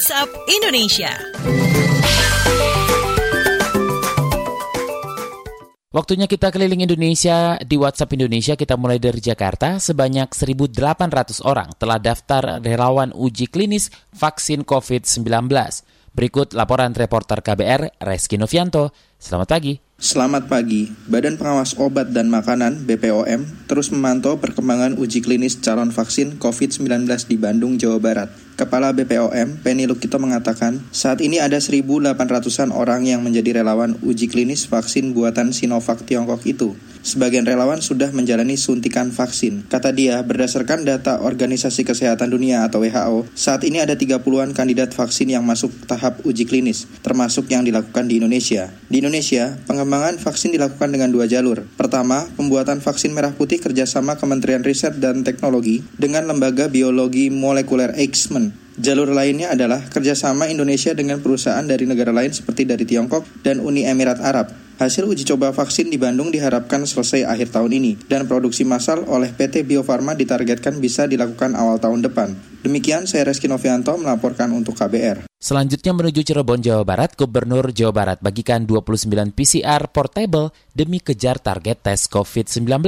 WhatsApp Indonesia. Waktunya kita keliling Indonesia di WhatsApp Indonesia kita mulai dari Jakarta sebanyak 1.800 orang telah daftar relawan uji klinis vaksin COVID-19. Berikut laporan reporter KBR Reski Novianto. Selamat pagi. Selamat pagi. Badan Pengawas Obat dan Makanan (BPOM) terus memantau perkembangan uji klinis calon vaksin COVID-19 di Bandung, Jawa Barat. Kepala BPOM, Penny Lukito mengatakan, saat ini ada 1.800-an orang yang menjadi relawan uji klinis vaksin buatan Sinovac Tiongkok itu. Sebagian relawan sudah menjalani suntikan vaksin. Kata dia, berdasarkan data Organisasi Kesehatan Dunia atau WHO, saat ini ada 30-an kandidat vaksin yang masuk tahap uji klinis, termasuk yang dilakukan di Indonesia. Di Indonesia, pengembangan vaksin dilakukan dengan dua jalur. Pertama, pembuatan vaksin merah putih kerjasama Kementerian Riset dan Teknologi dengan Lembaga Biologi Molekuler Eichmann. Jalur lainnya adalah kerjasama Indonesia dengan perusahaan dari negara lain seperti dari Tiongkok dan Uni Emirat Arab. Hasil uji coba vaksin di Bandung diharapkan selesai akhir tahun ini, dan produksi massal oleh PT Bio Farma ditargetkan bisa dilakukan awal tahun depan. Demikian saya Reski Novianto melaporkan untuk KBR. Selanjutnya menuju Cirebon, Jawa Barat, Gubernur Jawa Barat bagikan 29 PCR portable demi kejar target tes COVID-19.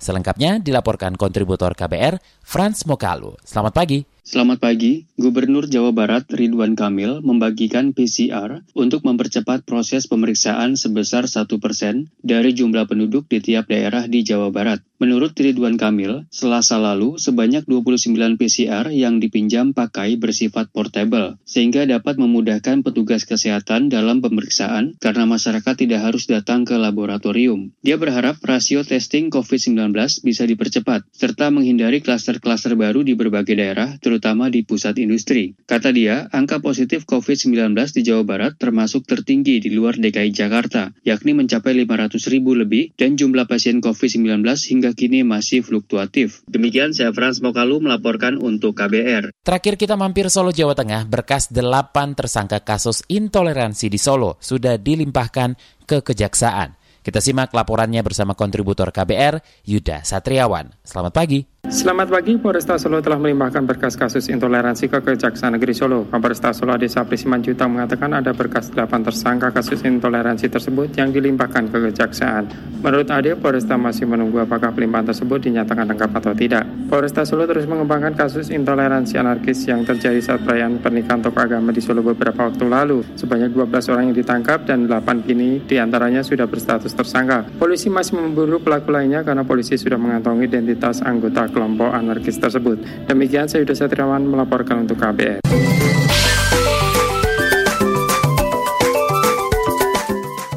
Selengkapnya dilaporkan kontributor KBR, Franz Mokalu. Selamat pagi. Selamat pagi, Gubernur Jawa Barat Ridwan Kamil membagikan PCR untuk mempercepat proses pemeriksaan sebesar 1 persen dari jumlah penduduk di tiap daerah di Jawa Barat. Menurut Ridwan Kamil, selasa lalu sebanyak 29 PCR yang dipinjam pakai bersifat portable, sehingga dapat memudahkan petugas kesehatan dalam pemeriksaan karena masyarakat tidak harus datang ke laboratorium. Dia berharap rasio testing COVID-19 bisa dipercepat, serta menghindari klaster-klaster baru di berbagai daerah, di pusat industri. Kata dia, angka positif COVID-19 di Jawa Barat termasuk tertinggi di luar DKI Jakarta, yakni mencapai 500 ribu lebih dan jumlah pasien COVID-19 hingga kini masih fluktuatif. Demikian saya Frans Mokalu melaporkan untuk KBR. Terakhir kita mampir Solo, Jawa Tengah, berkas 8 tersangka kasus intoleransi di Solo sudah dilimpahkan ke Kejaksaan. Kita simak laporannya bersama kontributor KBR, Yuda Satriawan. Selamat pagi. Selamat pagi, Polresta Solo telah melimpahkan berkas kasus intoleransi ke Kejaksaan Negeri Solo. Kapolresta Solo Desa Prisiman Juta mengatakan ada berkas 8 tersangka kasus intoleransi tersebut yang dilimpahkan ke Kejaksaan. Menurut Ade, Polresta masih menunggu apakah pelimpahan tersebut dinyatakan lengkap atau tidak. Polresta Solo terus mengembangkan kasus intoleransi anarkis yang terjadi saat perayaan pernikahan tokoh agama di Solo beberapa waktu lalu. Sebanyak 12 orang yang ditangkap dan 8 kini di antaranya sudah berstatus tersangka. Polisi masih memburu pelaku lainnya karena polisi sudah mengantongi identitas anggota kelompok anarkis tersebut. Demikian saya Yudha Satriawan melaporkan untuk KBR.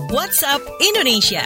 WhatsApp Indonesia.